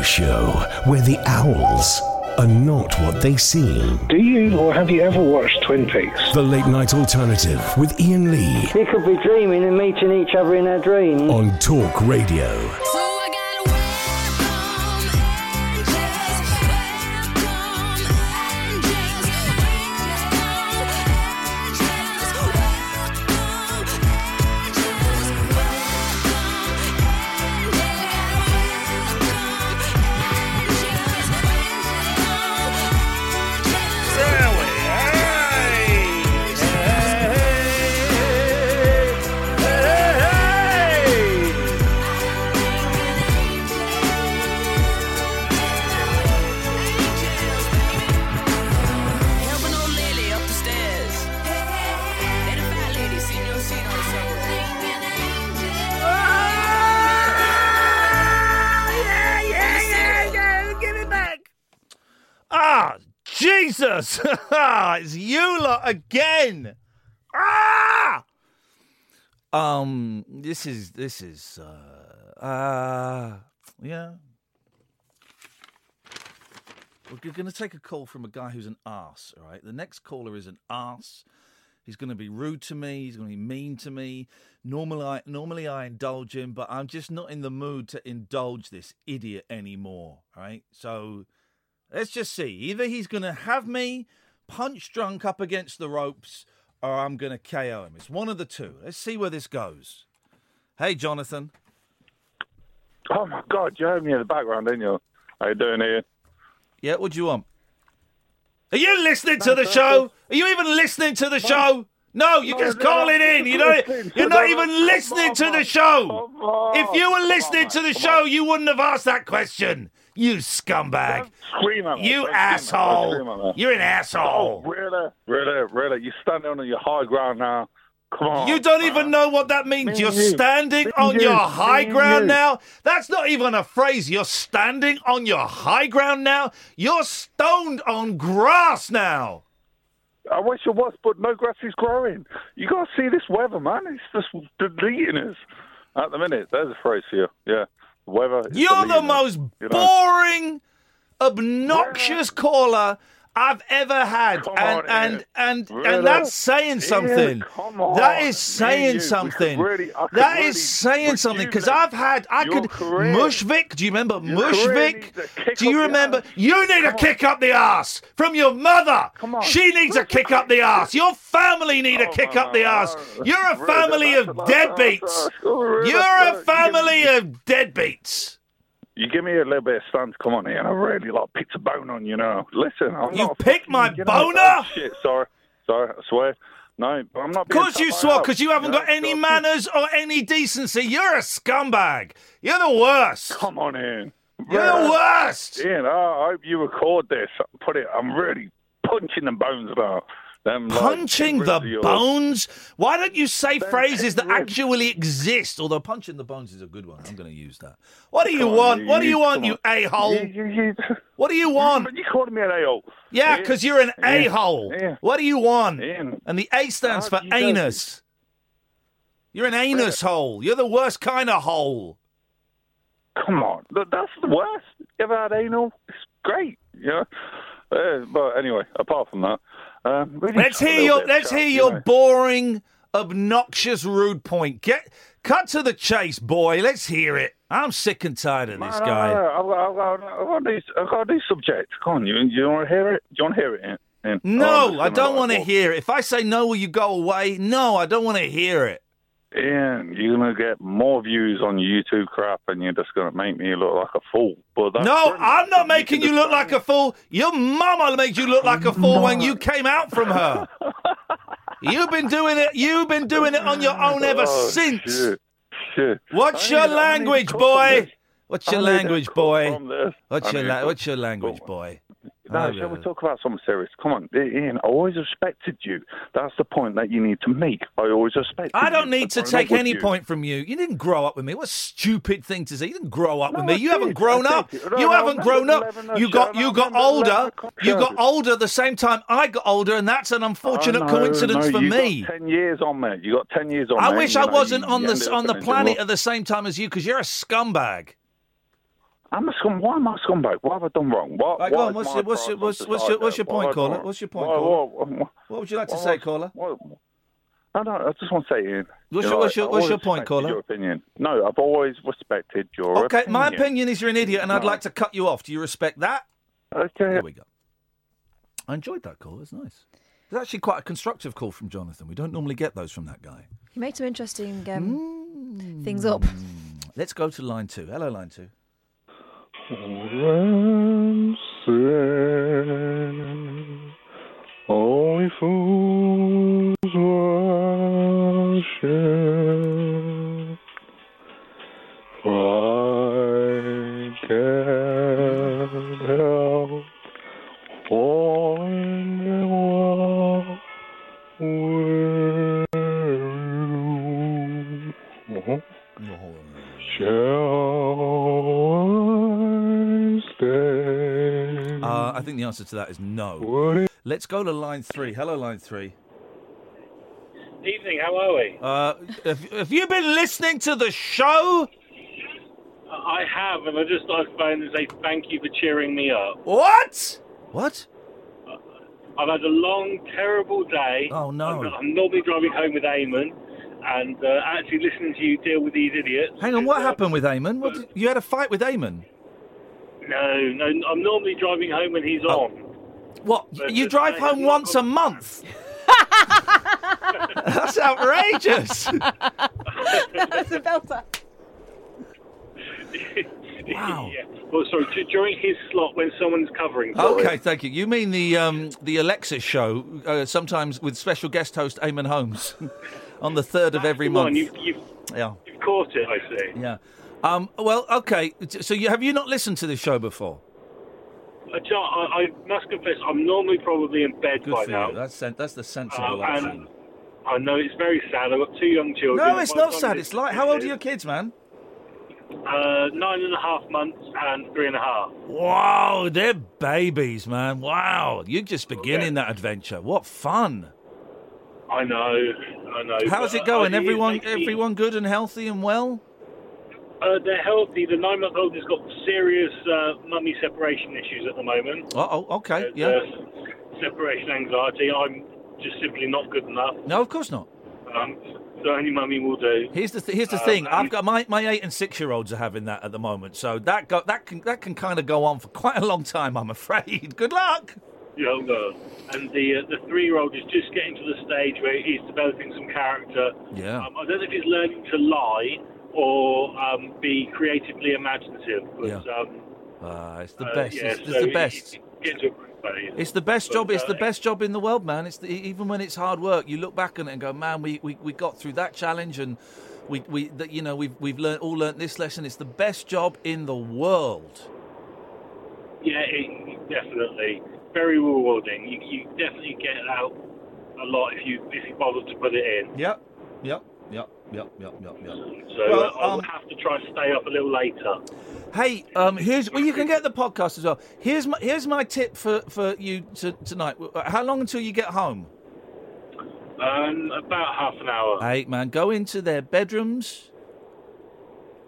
radio show where the owls are not what they seem. Do you or have you ever watched Twin Peaks? The Late Night Alternative with Iain Lee We could be dreaming and meeting each other in our dreams. on Talk Radio. Jesus! it's you lot again. Ah! Um, this is this is uh, uh yeah. We're going to take a call from a guy who's an arse. All right, the next caller is an arse. He's going to be rude to me. He's going to be mean to me. Normally, I, normally I indulge him, but I'm just not in the mood to indulge this idiot anymore. All right, so let's just see. Either he's going to have me punch drunk up against the ropes, or I'm going to KO him. It's one of the two. Let's see where this goes. Hey, Jonathan. Oh my God, you heard me in the background, didn't you? How you doing here? Yeah, what do you want? Are you listening to the show? Are you even listening to the show? No, you're just calling in. You know, you're not even listening to the show. If you were listening to the show, you wouldn't have asked that question. You scumbag. Scream at me. You Don't scream at me. Don't scream at asshole. me. You're an Oh, asshole. really? Really? Really? You're standing on your high ground now. Come on. You don't man. even ah. know what that means. Me You're you. standing Me on and your high Me ground you. now. That's not even a phrase. You're standing on your high ground now. You're stoned on grass now. I wish it was, but no grass is growing. You got to see this weather, man. It's just deleting us. At the minute, there's a phrase for you. Yeah. You're the most you know? boring, obnoxious caller I've ever had, Come and on, and and Really? and that's saying something. On. That is saying you, something. really- That really is saying something because I've had I could career. Mushvik. Do you remember Your Mushvik? a Do you remember? You need a Come on. kick up the ass from your mother. Come on. She needs a kick up the ass. Your family need a Oh, kick up the ass. You're a family of a- a- deadbeats. You're a a- family of deadbeats. You give me a little bit of stance, come on, Iain. I really like picked a bone on you know. Listen, I'm You not picked my you know, oh, boner? oh, shit, sorry, sorry, I swear. No, I'm not. being Because you swore, because you haven't got any so- manners or any decency. You're a scumbag. You're the worst. Come on, Iain. You're the worst. Iain, I hope you record this. Put it. I'm really punching the bones out. Them Punching the bones? Why don't you say Them phrases that ribs. actually exist? Although punching the bones is a good one. I'm going to use that. What do you on, want? you- What do you want, you you, you, What do you want? You called me an a-hole. Yeah, Iain, because you're an Iain, a-hole. Iain, What do you want? Iain. And the A stands for do you know anus. You're an anus hole. You're the worst kind of hole. Come on, that's the worst. You ever had anal? It's great, you know. Uh, but anyway, apart from that, um, need Let's to have a hear your let's hear you your know. boring, obnoxious, rude point. Get cut to the chase, boy. Let's hear it. I'm sick and tired of this No, no, guy. no, I've, got- I've, got- I've these, I've got these subjects. Come on, you, you want to hear it? Do you want to hear it? No, just I don't want to hear it. If I say no, will you go away? No, I don't want to hear it. Iain, you're gonna get more views on your YouTube crap, and you're just gonna make me look like a fool. But No. I'm not making you look like a fool. Your mama made you look like a fool when you came out from her. You've been doing it. You've been doing it on your own ever Oh, since. Shit, shit. What's your need- I need to language, boy? What's your language, boy? What's your la- What's your language, boy? No, Oh, shall we talk about something serious? Come on, Iain. I always respected you. That's the point that you need to make. I always respected you. I don't need to take any you. point from you. You didn't grow up with me. What a stupid thing to say. You didn't grow up with me. I You haven't grown I up. No, You no, haven't grown up. You got you got older. You got older the same time I got older, and that's an unfortunate Oh, no, coincidence no, for me. Got ten years on me. You got ten years on I wish I wasn't on the on the planet at the same time as you because you're a scumbag. I'm a scum. Why am I a scumbag? What have I done wrong? What? Right, go on. What's your, what's your, what's, what's your, what's your society? What point, caller? What's your point, What- caller? what- what- What would you like to say, was- caller? What, no, no, I just want to say, Iain. What's you your- know, what's your- I've what's your point, caller? Your opinion. No, I've always respected your Okay, opinion. my opinion is you're an idiot, and I'd like to cut you off. Do you respect that? Okay. There we go. I enjoyed that call. It's nice. It's actually quite a constructive call from Jonathan. We don't normally get those from that guy. He made some interesting um, Mm. things up. Let's go to line two. Hello, line two. Only fools answer to that is no. Let's go to line three. Hello, line three. Evening, how are we? Uh, have, have you been listening to the show? I have, and I just thought I'd phone and say thank you for cheering me up. What? What? I've had a long, terrible day. Oh, no. I'm, I'm normally driving home with Eamonn, and uh, actually listening to you deal with these idiots. Hang on, what is, uh, happened with Eamonn? What did, you had a fight with Eamonn? No, no, I'm normally driving home when he's Oh. on. What? But you drive I home have once a month? That's outrageous. That's a belter. Wow. yeah. Well, sorry, d- during his slot when someone's covering. sorry. Okay, thank you. You mean the um, the Alexis show, uh, sometimes with special guest host Eamonn Holmes, on the third of every month. you've, you've, Yeah, you've caught it, I see. yeah. Um, well, okay. So you have you not listened to this show before? I, I, I must confess, I'm normally probably in bed Good by for now. you. That's sen- that's the sensible action. and I know it's very sad. I've got two young children. No, it's By the not time sad. this It's like, how old are your kids, man? Uh, nine and a half months and three and a half. Wow, they're babies, man. Wow, you're just beginning that adventure. What fun! I know, I know. How's but, it going? Everyone, makes me- everyone good and healthy and well? Uh, they're healthy. The nine-month-old has got serious uh, mummy separation issues at the moment. Oh, okay, There's, yeah. uh, separation anxiety. I'm just simply not good enough. No, of course not. Um, so only mummy will do. Here's the th- here's the Um, thing. I've got my, my eight and six year olds are having that at the moment, so that go, that can that can kind of go on for quite a long time. I'm afraid. Good luck. Yeah, no. And the uh, the three-year-old is just getting to the stage where he's developing some character. Yeah. Um, I don't know if he's learning to lie or um, be creatively imaginative. But, Yeah. um, Uh, it's the best. yeah, it's, it's the best. he gets to a great phase. It's the best But, job. It's the uh, best job in the world, man. It's the, even when it's hard work. You look back on it and go, man, we, we, we got through that challenge, and we we that you know we've we've learned all learned this lesson. It's the best job in the world. Yeah, it, definitely. Very rewarding. You, you definitely get out a lot if you if you bother to put it in. Yep. Yep. Yep. Yep. Yep. Yep. Yep. So Well, uh, I'll um, have to try and stay up a little later. Hey, um, here's well, you can get the podcast as well. Here's my here's my tip for for you to, tonight. How long until you get home? Um, about half an hour. Hey, man, go into their bedrooms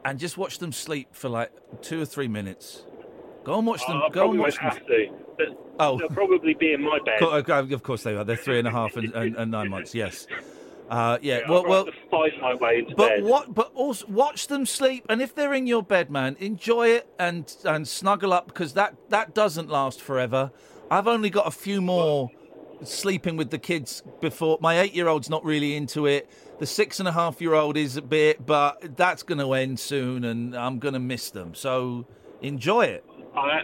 and just watch them sleep for like two or three minutes. Go and watch them. I go and watch them. Oh. They'll probably be in my bed. Of course they are. They're three and a half and, and, and nine months. Yes. Uh, yeah. Yeah, well, well, fight my way into but bed. what? But also watch them sleep, and if they're in your bed, man, enjoy it and and snuggle up because that that doesn't last forever. I've only got a few more sleeping with the kids before. My eight-year-old's not really into it. The six and a half-year-old is a bit, but that's going to end soon, and I'm going to miss them. So enjoy it. I,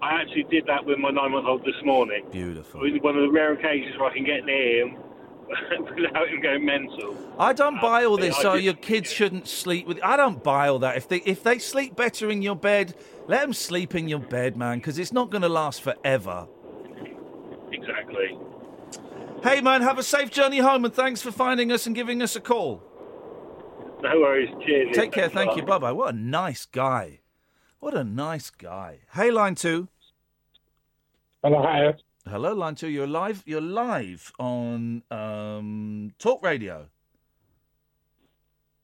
I actually did that with my nine-month-old this morning. Beautiful. It was one of the rare occasions where I can get near him without him going mental. I don't uh, buy all this. So your kids shouldn't sleep with. I don't buy all that. If they if they sleep better in your bed, let them sleep in your bed, man, because it's not going to last forever. Exactly. Hey, man, have a safe journey home, and thanks for finding us and giving us a call. No worries. Cheers. Take care. Thank you. Bye bye. What a nice guy. What a nice guy. Hey, line two. Hello, hi. Hello, line two. You're live. You're live on um, Talk Radio.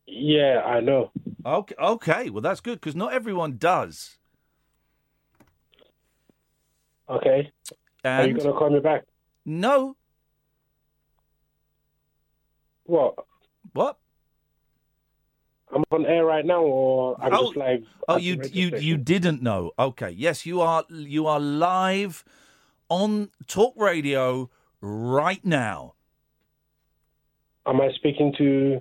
Yeah, I know. Okay. Okay. Well, that's good because not everyone does. Okay. Are you gonna call me back? no, What? what? I'm on air right now, or I'm Oh. just live. Oh, you you you didn't know? Okay, yes, you are you are live on talk radio right now. Am I speaking to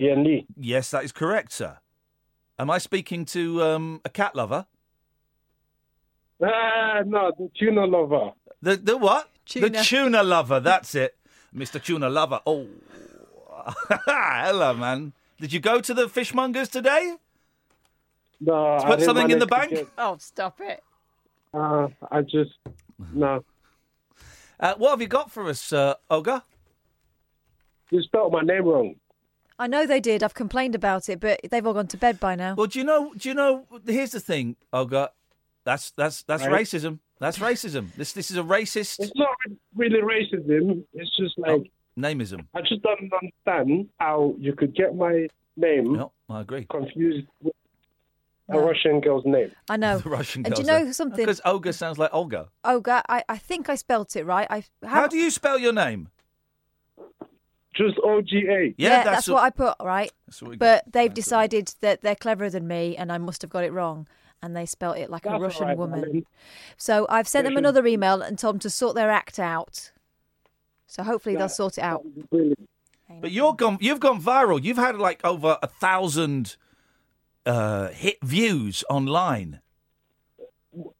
Iain Lee? Yes, that is correct, sir. Am I speaking to um, a cat lover? Ah, no, the tuna lover. The the what? The Tuna. tuna lover. That's it, Mr. Tuna Lover. Oh, hello, man. Did you go to the fishmongers today? No, I put didn't something in the manage bank? get- Oh, stop it. uh, I just no. Uh, what have you got for us, uh, Olga? You spelled my name wrong. I know they did. I've complained about it, but they've all gone to bed by now. Well, do you know? Do you know? Here's the thing, Olga. That's that's that's Right. racism. That's racism. This this is a racist It's not really racism. It's just like nameism. I just don't understand how you could get my name No, I agree. confused with a No. Russian girl's name. I know. The Russian And do you know there. something? Because Olga sounds like Olga. Olga, I, I think I spelt it right. I How do you spell your name? Just OGA. Yeah, that's, what, I put right. That's what we But got. they've That's decided that they're cleverer than me, and I must have got it wrong. And they spelt it like That's a Russian all right, woman. darling. So I've sent them another email and told them to sort their act out. So hopefully they'll sort it out. Brilliant. But you're gone. You've gone viral. You've had like over a thousand uh, hit views online.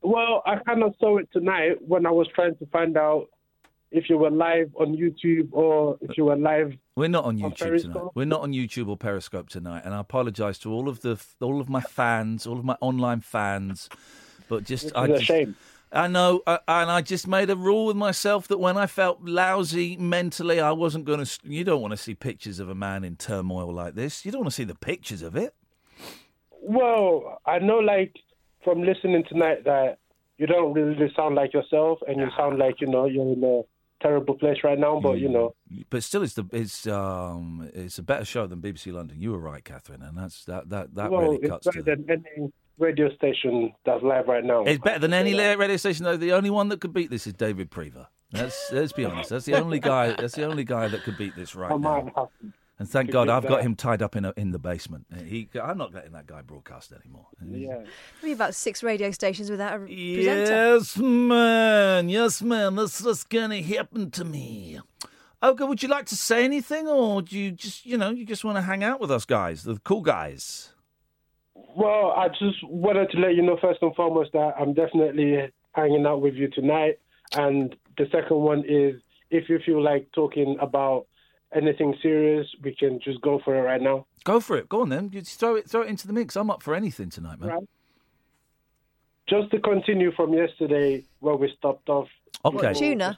Well, I kind of saw it tonight when I was trying to find out if you were live on YouTube or if you were live. We're not on On YouTube tonight. We're not on YouTube or Periscope tonight, and I apologise to all of the all of my fans, all of my online fans. But just I just, shame. I know, uh, and I just made a rule with myself that when I felt lousy mentally, I wasn't going to. You don't want to see pictures of a man in turmoil like this. You don't want to see the pictures of it. Well, I know, like from listening tonight, that you don't really sound like yourself, and you sound like you know you're in a terrible place right now. But you know, But still, it's the it's um it's a better show than BBC London. You were right, Catherine, and that's that that that well, really it's better to. than any radio station that's live right now. It's better than any la- radio station though. The only one that could beat this is David Prever. Let's let's be honest. That's the only guy. That's the only guy that could beat this right now. Have And thank God I've got him tied up in a, in the basement. He, I'm not letting that guy broadcast anymore. Yeah. Maybe about six radio stations without a presenter. Yes, man. Yes, man. That's what's gonna happen to me. Olga, would you like to say anything, or do you just, you know, you just want to hang out with us guys, the cool guys? Well, I just wanted to let you know first and foremost that I'm definitely hanging out with you tonight. And the second one is if you feel like talking about anything serious, we can just go for it right now. Go for it. Go on then. You just throw it, throw it into the mix. I'm up for anything tonight, man. Right. Just to continue from yesterday where we stopped off. Okay. Tuna.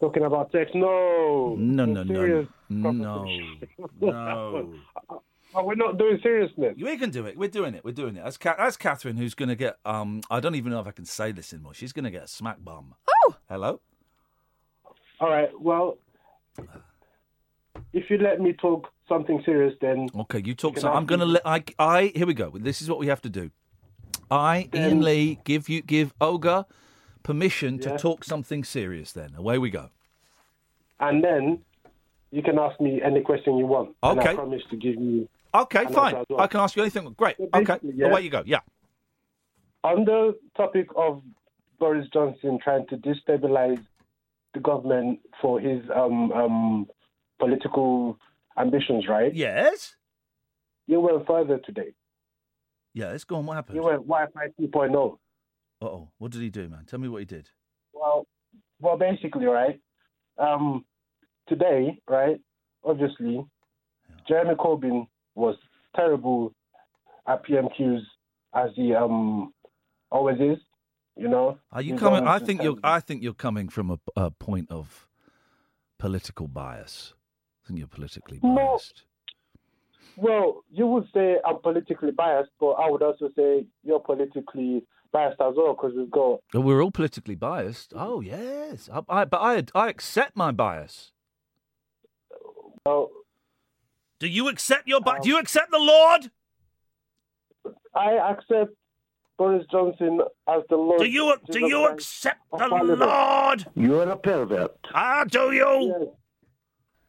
Talking about sex. No. No, The no, no, serious no, conversation. no. Oh, we're not doing seriousness. We can do it. We're doing it. We're doing it. That's, Ca- that's Catherine who's going to get. Um, I don't even know if I can say this anymore. She's going to get a smack bum. Oh! Hello. All right. Well, if you let me talk something serious, then Okay, you talk. So I'm going to let. I. I. Here we go. This is what we have to do. I, Iain Lee, give you give Olga permission to talk something serious. Then away we go. and then you can ask me any question you want. And Okay. I promise to give you. Okay, fine. well. I can ask you anything. Great. So Okay. yeah. Away you go. Yeah. On the topic of Boris Johnson trying to destabilize the government for his um, um, political ambitions, right? Yes. You went further today. Yeah. Let's go on. What happened? You went Wi-Fi 2.0. Uh oh. What did he do, man? Tell me what he did. Well, well, basically, right. Um, today, right. Obviously, Jeremy Corbyn was terrible at PMQs as he um always is. You know. Are you He's coming? I think you're. I think you're coming from a, a point of political bias. I think you're politically No. biased. Well, you would say I'm politically biased, but I would also say you're politically biased as well because we've got. Oh, we're all politically biased. Oh yes, I, I, but I I accept my bias. Well, Do you accept your bias? Um, Do you accept the Lord? I accept Boris Johnson as the Lord. Do you do you accept the Lord? You're a pervert. Ah, do you? Yes.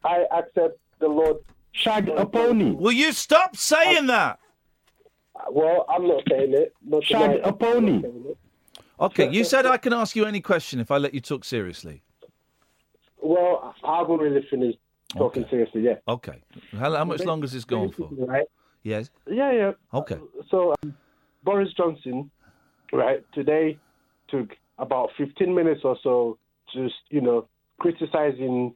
I accept the Lord. Shag a pony. Will you stop saying that? Well, I'm not saying it. Not Shag tonight. a pony. I'm not saying it. Okay, you said I can ask you any question if I let you talk seriously. Well, I haven't really finished talking Okay. seriously yet. Okay. How, how much longer is this going for? Right? Yes. Yeah, yeah. Okay. So um, Boris Johnson, right, today took about 15 minutes or so just, you know, criticizing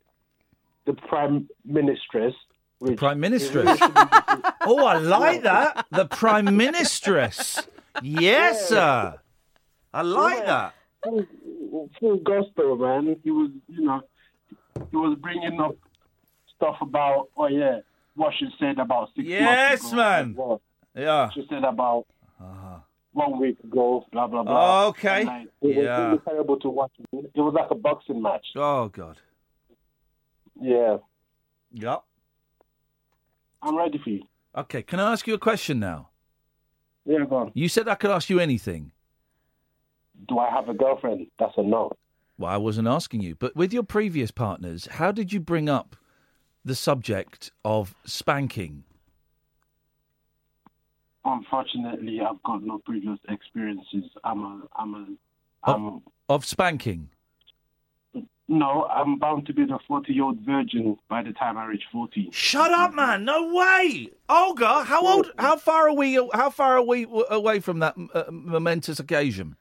the prime ministress. Which Prime Ministress. really should be- Oh, I like that. The Prime Ministress. Yes, sir. I like Yeah. that. full, full gospel, man. He was, you know, he was bringing up stuff about, oh yeah, what she said about six Yes, months ago. man. What Yeah. she said about uh-huh. one week ago, blah blah blah. Okay. And, like, it was Yeah. really terrible to watch. It was like a boxing match. Oh, God. Yeah, Yep. I'm ready for you. Okay, can I ask you a question now? Yeah, go on. You said I could ask you anything. Do I have a girlfriend? That's a no. Well, I wasn't asking you, but with your previous partners, how did you bring up the subject of spanking? Unfortunately, I've got no previous experiences. I'm a, I'm a. I'm Of spanking? No, I'm bound to be the 40 year old virgin by the time I reach 40. Shut up, man! No way, Olga. How old? How far are we? How far are we away from that uh, momentous occasion?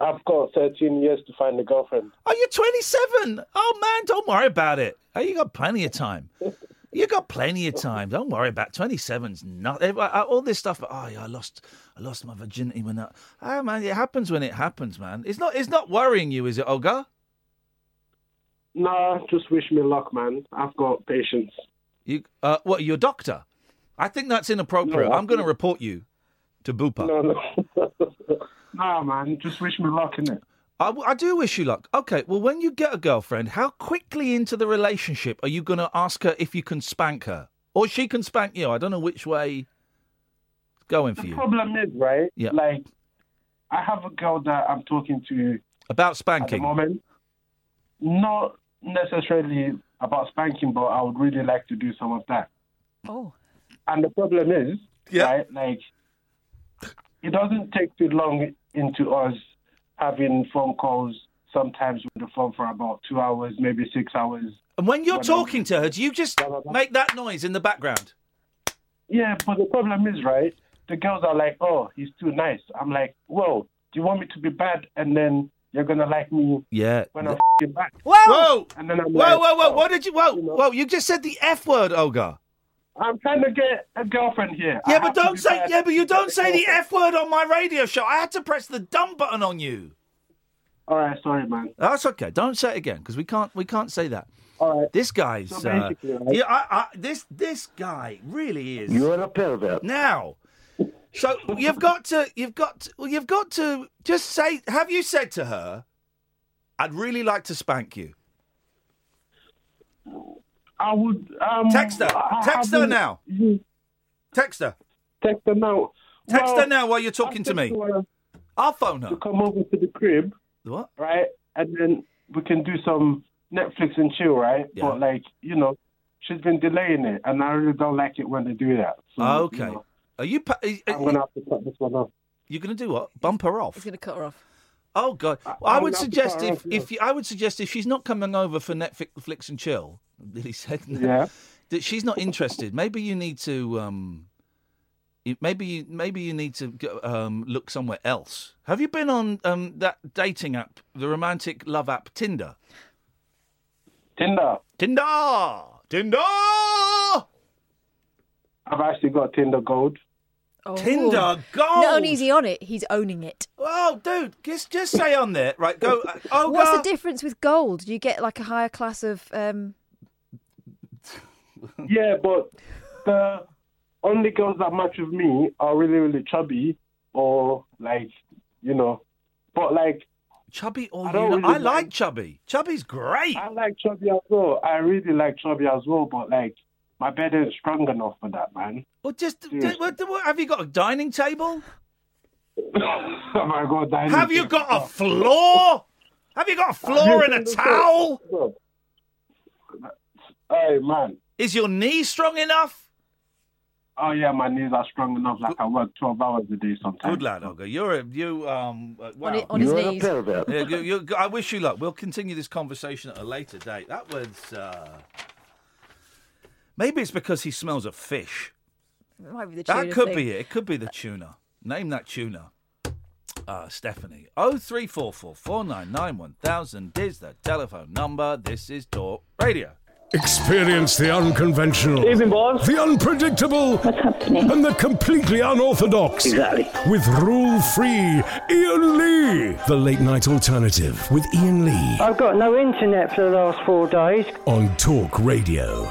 I've got 13 years to find a girlfriend. Oh, you're 27. Oh man, don't worry about it. Oh, you got plenty of time. You got plenty of time. Don't worry about 27's nothing. All this stuff. Oh, yeah, I lost, I lost my virginity when that. Oh man, it happens when it happens, man. It's not, it's not worrying you, is it, Olga? Nah, just wish me luck, man. I've got patience. You, uh, what? You're a doctor? I think that's inappropriate. No, I'm going to report you to Bupa. No, no. nah, man, just wish me luck, innit? I, I do wish you luck. Okay, well, when you get a girlfriend, how quickly into the relationship are you going to ask her if you can spank her? Or she can spank you? I don't know which way it's going for The you. The problem is, right? Yeah. Like, I have a girl that I'm talking to About spanking? at the moment. Not necessarily about spanking, but I would really like to do some of that. Oh. And the problem is, Yeah. right, like, it doesn't take too long into us having phone calls, sometimes with the phone for about two hours, maybe six hours. And when you're When talking to her, do you just Blah, blah, blah. make that noise in the background? Yeah, but the problem is, right, the girls are like, oh, he's too nice. I'm like, whoa, do you want me to be bad and then you're going to like me Yeah. when I'm fing back? Whoa! Whoa! And then I'm Whoa, like, whoa, whoa! oh, What did you? Whoa, you know. whoa! You just said the F word, Olga. I'm trying to get a girlfriend here. Yeah, have but don't say. bad Yeah, but you don't say the. F word on my radio show. I had to press the dumb button on you. All right, sorry, man. That's okay. Don't say it again because we can't. We can't say that. All right. This guy's. So uh, right? yeah, I, I, this this guy really is. You're a pervert. Now, so you've got to. You've got. To, well, you've got to just say. Have you said to her? I'd really like to spank you. I would. Um, Text her. I Text her now. Text her. Text her now. Text Well, her now while you're talking to me. her I'll phone her. To come over to the crib, What? right? And then we can do some Netflix and chill, right? Yeah. But, like, you know, she's been delaying it, and I really don't like it when they do that. So, Okay. You know, Are you? pa- Are, I'm going to have to cut this one off. You're going to do what? Bump her off? He's going to cut her off. Oh God! I- Well, I would suggest if off, yeah. if you, I would suggest if she's not coming over for Netflix and chill, Lily said Yeah. that she's not interested. Maybe you need to um, maybe you maybe you need to um look somewhere else. Have you been on um that dating app, the romantic love app Tinder? Tinder. Tinder, Tinder, I've actually got Tinder Gold. Oh. Tinder Gold. Not only is he on it, he's owning it. Oh, dude, just just say on there, right? Go. uh, Oh, What's go. the difference with gold? Do you get like a higher class of? Um... yeah, but the only girls that match with me are really, really chubby or like, you know, but like Chubby or I you? know- really I like like- Chubby. Chubby's great. I like chubby as well. I really like chubby as well, but like my bed ain't strong enough for that, man. Well, just Seriously. what, what, have you got a dining table? oh my god! that Have is- you got a floor? Have you got a floor and a towel? Hey man. Is your knee strong enough? Oh yeah, my knees are strong enough. Like I work twelve hours a day sometimes. Good lad, Olga. You're a, you um. uh, wow. On, hi- on his You're a knees. pervert. Yeah, you, you, I wish you luck. We'll continue this conversation at a later date. That was. Uh... Maybe it's because he smells of fish. It might be the That could thing. be it. It could be the tuna. Name that tuna. Uh, Stephanie. Oh three four four four nine nine one thousand is the telephone number. This is Talk Radio. Experience the unconventional, Evening, boss. the unpredictable, What's happening? and the completely unorthodox. Exactly. With rule free Iain Lee. The late night alternative with Iain Lee I've got no internet for the last four days. on Talk Radio.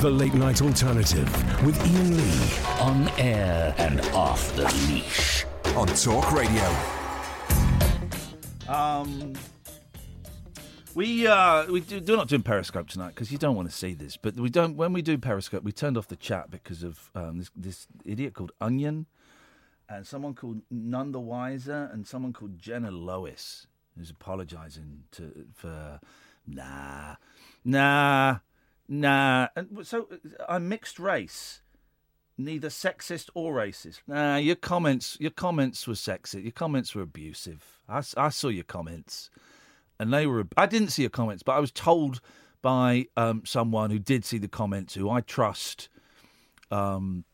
The late night alternative with Iain Lee. On air and off the leash. On Talk Radio. Um, we uh, we do, do not doing Periscope tonight because you don't want to see this. But we don't. When we do Periscope, we turned off the chat because of um, this this idiot called Onion, and someone called None the Wiser, and someone called Jenna Lois, who's apologising to for nah, nah, nah. And so uh, I'm mixed race neither sexist or racist. Nah, your comments, your comments were sexist. Your comments were abusive. I saw your comments, and they were. I didn't see your comments, but I was told by um, someone who did see the comments, who I trust um,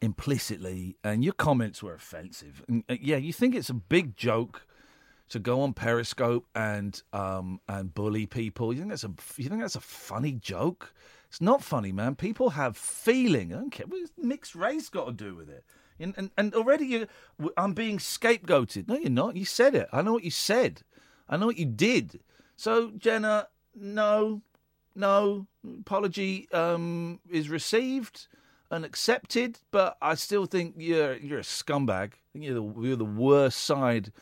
implicitly, and your comments were offensive. And, uh, yeah, you think it's a big joke to go on Periscope and um, and bully people. You think that's a you think that's a funny joke? It's not funny, man. People have feeling. I don't care. What's mixed race got to do with it? And, and, and already you, I'm being scapegoated. No, you're not. You said it. I know what you said. I know what you did. So, Jenna, no, no apology um, is received and accepted, but I still think you're you're a scumbag. I think you're the you're the worst side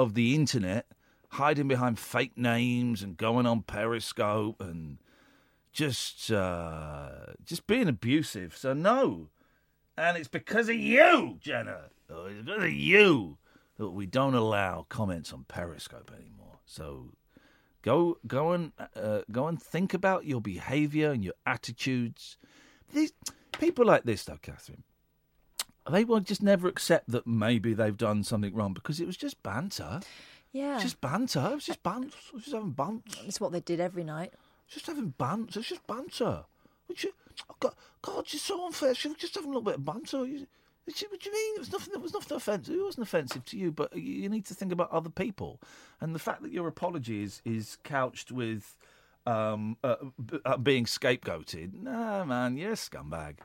of the internet, hiding behind fake names and going on Periscope and just uh, just being abusive. So no, and it's because of you, Jenna. Oh, It's because of you that we don't allow comments on Periscope anymore. So go go and uh, go and think about your behaviour and your attitudes. These people like this, though, Catherine. They will just never accept that maybe they've done something wrong because it was just banter. Yeah. Just banter. It was just banter. It was just having banter. It's what they did every night. Just having banter. It's just banter. What you, oh God, God, you're so unfair. She was just having a little bit of banter. You, what do you- what do you mean? It was nothing. It was nothing offensive. It wasn't offensive to you, but you, you need to think about other people. And the fact that your apology is is couched with um, uh, b- uh, being scapegoated. Nah, man, you're a scumbag.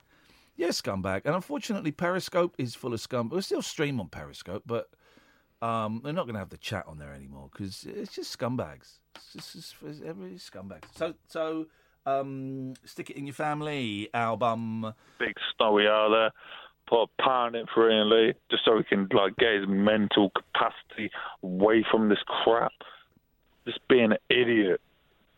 You're scumbag. And unfortunately, Periscope is full of scum. We'll still stream on Periscope, but um, they're not going to have the chat on there anymore because it's just scumbags. It's just it's, it's, scumbags. So, so um, stick it in your family album. big snowy out there. Put a pound in for Iain Lee, just so he can like get his mental capacity away from this crap. Just being an idiot.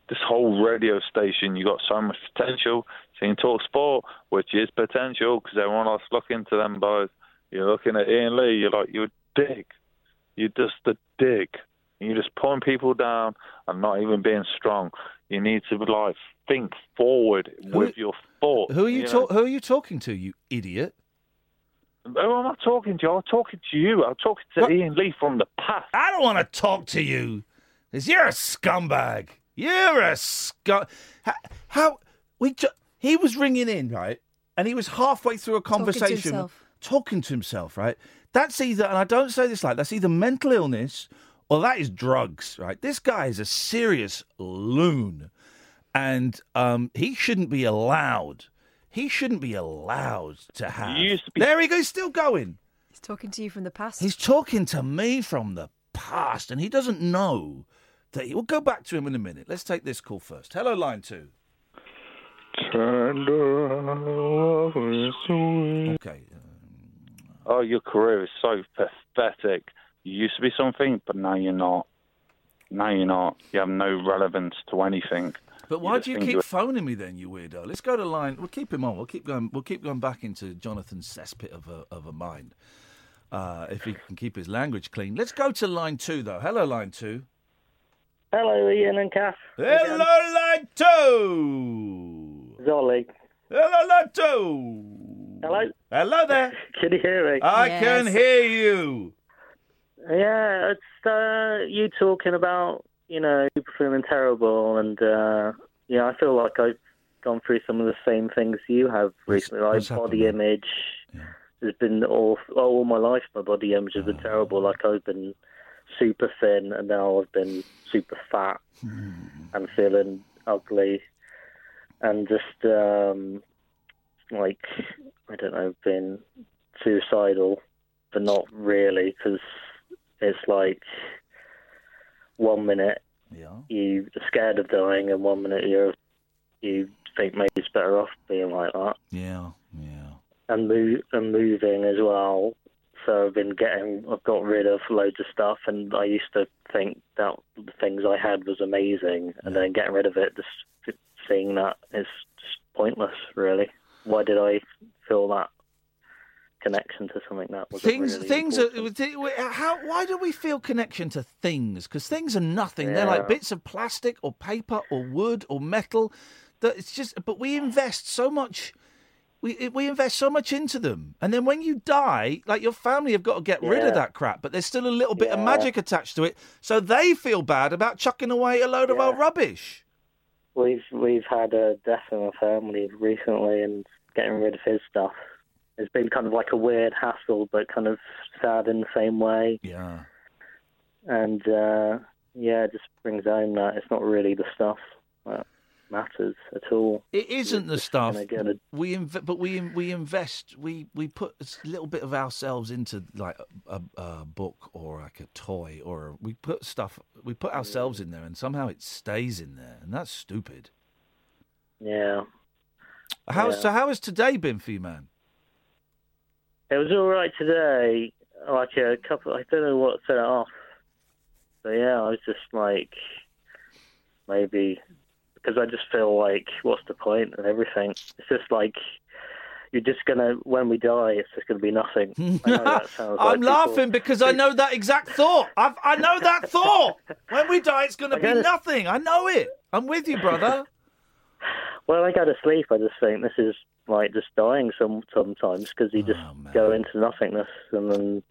This whole radio station, you got so much potential. You can talk sport, which is potential because everyone else looking to them boys. You're looking at Iain Lee, you're like, you're a dick. You're just a dick. You're just pulling people down and not even being strong. You need to like think forward with your thoughts. Who are you, talk? Who are you talking to? You idiot! Who am I talking to? I'm talking to you. I'm talking to Iain Lee from the past. I don't want to talk to you. Because you're a scumbag. You're a scum. How, how we ju- he was ringing in right, and he was halfway through a Talking to conversation, himself. talking to himself. Right. That's either, and I don't say this like that's either mental illness or that is drugs. Right. This guy is a serious loon, and um, he shouldn't be allowed. He shouldn't be allowed to have. used to be- There he goes, still going. He's talking to you from the past. He's talking to me from the past, and he doesn't know that. He, we'll go back to him in a minute. Let's take this call first. Hello, line two. Okay. Oh, your career is so pathetic. You used to be something, but now you're not. Now you're not. You have no relevance to anything. But why just do you keep phoning me then, you weirdo? Let's go to line. We'll keep him on. We'll keep going. We'll keep going back into Jonathan's cesspit of a of a mind. Uh, if he can keep his language clean. Let's go to line two though. Hello, line two. Hello, Iain and Kath. Hello, line two. Zolly. Hello, line two. Hello. Hello there. Can you hear me? I can hear you. Yeah, it's uh, you talking about you know people feeling terrible, and uh, yeah, I feel like I've gone through some of the same things you have recently. Like what's happened, body image has been all all my life. My body image has been terrible. Like I've been super thin, and now I've been super fat and feeling ugly, and just um, like I don't know, been suicidal, but not really, because it's like one minute you're scared of dying, and one minute you're you think maybe it's better off being like that, Yeah, yeah. and move and moving as well. So I've been getting, I've got rid of loads of stuff, and I used to think that the things I had was amazing, and then getting rid of it, just seeing that is just pointless, really. Why did I feel that connection to something that was Things, really things are. How? Why do we feel connection to things? Because things are nothing. They're like bits of plastic or paper or wood or metal. That it's just. But we invest so much. We we invest so much into them, and then when you die, like your family have got to get rid of that crap. But there's still a little bit of magic attached to it, so they feel bad about chucking away a load of our rubbish. We've we've had a death in our family recently, and getting rid of his stuff has been kind of like a weird hassle, but kind of sad in the same way. Yeah. And uh, yeah, it just brings home that it's not really the stuff that matters at all. It isn't the stuff a- we inv- but we we invest we we put a little bit of ourselves into like a, a, a book or like a toy or we put stuff we put ourselves in there and somehow it stays in there and that's stupid. Yeah. How Yeah. so? How has today been for you, man? It was all right today. Like a couple, I don't know what set it off. But yeah, I was just like, maybe because I just feel like, what's the point of everything? It's just like you're just gonna when we die, it's just gonna be nothing. I know that sounds like I'm people- laughing because I know that exact thought. I've, I know that thought. When we die, it's I be gotta- nothing. I know it. I'm with you, brother. well, I go to sleep, I just think this is like just dying some sometimes because you just oh, go into nothingness and then.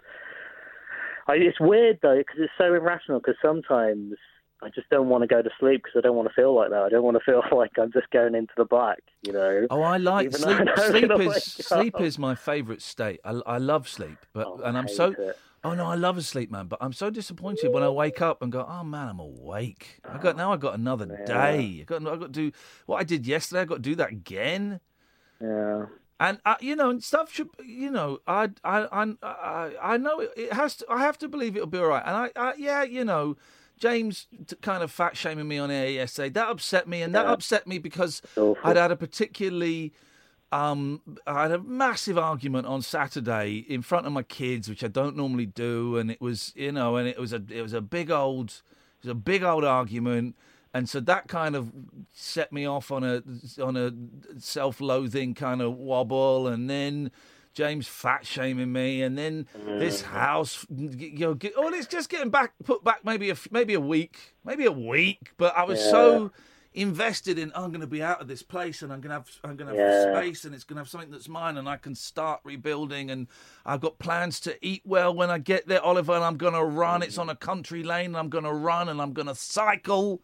I, it's weird though because it's so irrational. Because sometimes I just don't want to go to sleep because I don't want to feel like that. I don't want to feel like I'm just going into the black. You know. Oh, I like Even sleep. I'm Sleep is sleep is my favourite state. I, I love sleep, but Oh, and I I'm so. it. Oh no, I love a sleep, man. But I'm so disappointed when I wake up and go, "Oh man, I'm awake. I got now. I got another day. I got. I got to do what I did yesterday. I got to do that again. Yeah. And uh, you know, and stuff should. You know, I, I, I, I, I know it, it has to. I have to believe it'll be all right. And I, I yeah, you know. James kind of fat shaming me on air yesterday. That upset me, and that Yeah. upset me because I'd had a particularly um, I had a massive argument on Saturday in front of my kids, which I don't normally do, and it was, you know, and it was a, it was a big old, it was a big old argument, and so that kind of set me off on a, on a self-loathing kind of wobble, and then James fat shaming me, and then this house, you know, get, oh, it's just getting back, put back maybe a, maybe a week, maybe a week, but I was so invested in. I'm going to be out of this place, and I'm going to have I'm going to Yeah. have space, and it's going to have something that's mine, and I can start rebuilding. And I've got plans to eat well when I get there, Oliver. And I'm going to run. It's mm. on a country lane, and I'm going to run, and I'm going to cycle.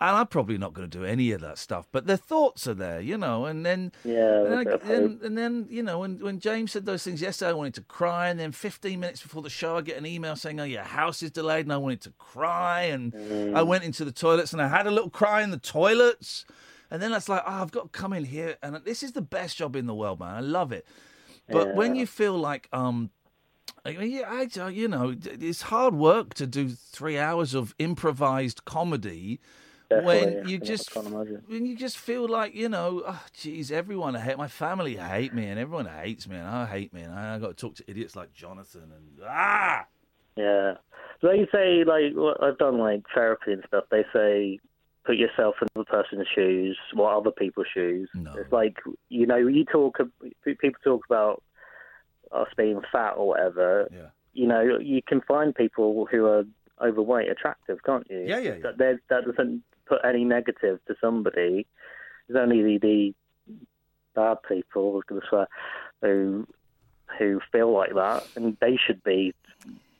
And I'm probably not going to do any of that stuff, but the thoughts are there, you know. And then, Yeah, and, a I- bit of hope. and, and then, you know, when when James said those things yesterday, I wanted to cry. And then 15 minutes before the show, I get an email saying, "Oh, your house is delayed," and I wanted to cry. And I Mm. went into the toilets, and I had a little cry in the toilets. And then it's like, oh, I've got to come in here, and this is the best job in the world, man. I love it. But when you feel like, um, I mean, yeah, I, you know, it's hard work to do three hours of improvised comedy Definitely, when you just I when you just feel like you know, oh, geez, everyone I hate my family hate me, and everyone hates me, and I hate me, and I got to talk to idiots like Jonathan, and ah, Yeah. They say, like, I've done, like, therapy and stuff, they say, put yourself in the person's shoes, what other people's shoes. It's like, you know, you talk, people talk about us being fat or whatever. Yeah. You know, you can find people who are overweight attractive, can't you? Yeah, yeah, yeah. That, there's- that doesn't put any negative to somebody. There's only the, the bad people, I was going to swear, who who feel like that, and they should be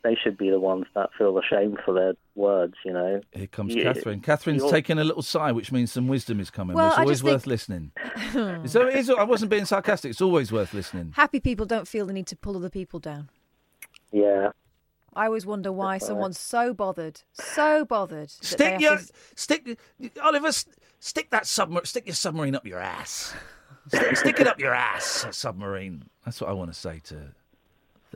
they should be the ones that feel ashamed for their words. You know. Here comes Yeah, Catherine. Catherine's you're- taking a little sigh, which means some wisdom is coming. Well, it's I always just think- worth listening. so it is, I wasn't being sarcastic. It's always worth listening. Happy people don't feel the need to pull other people down. Yeah. I always wonder why someone's so bothered, so bothered. Stick your to- stick, Oliver. Stick that submarine. Stick your submarine up your ass. Stick, stick it up your ass, submarine. That's what I want to say to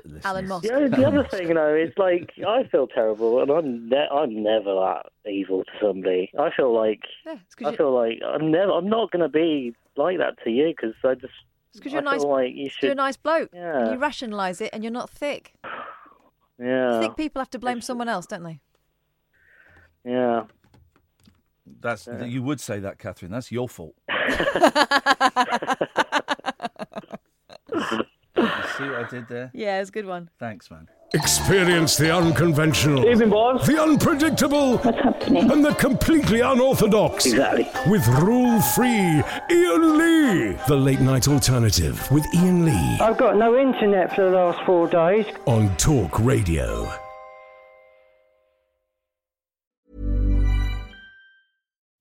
listeners. Alan Moss. The, the other thing, you know, is like I feel terrible, and I'm ne- I'm never that evil to somebody. I feel like Yeah, it's 'cause I feel like I'm never. I'm not going to be like that to you because I just. Because you're a nice, feel like you you're a nice bloke. Yeah. You rationalise it, and you're not thick. Yeah. think people have to blame someone else, don't they? Yeah. That's you would say that, Catherine. That's your fault. you see what I did there? Yeah, it's a good one. Thanks, man. Experience the unconventional, the unpredictable, and the completely unorthodox. Exactly. With rule free Iain Lee. The late night alternative with Iain Lee I've got no internet for the last four days. on Talk Radio.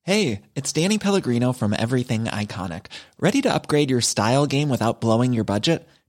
Hey, it's Danny Pellegrino from Everything Iconic. Ready to upgrade your style game without blowing your budget?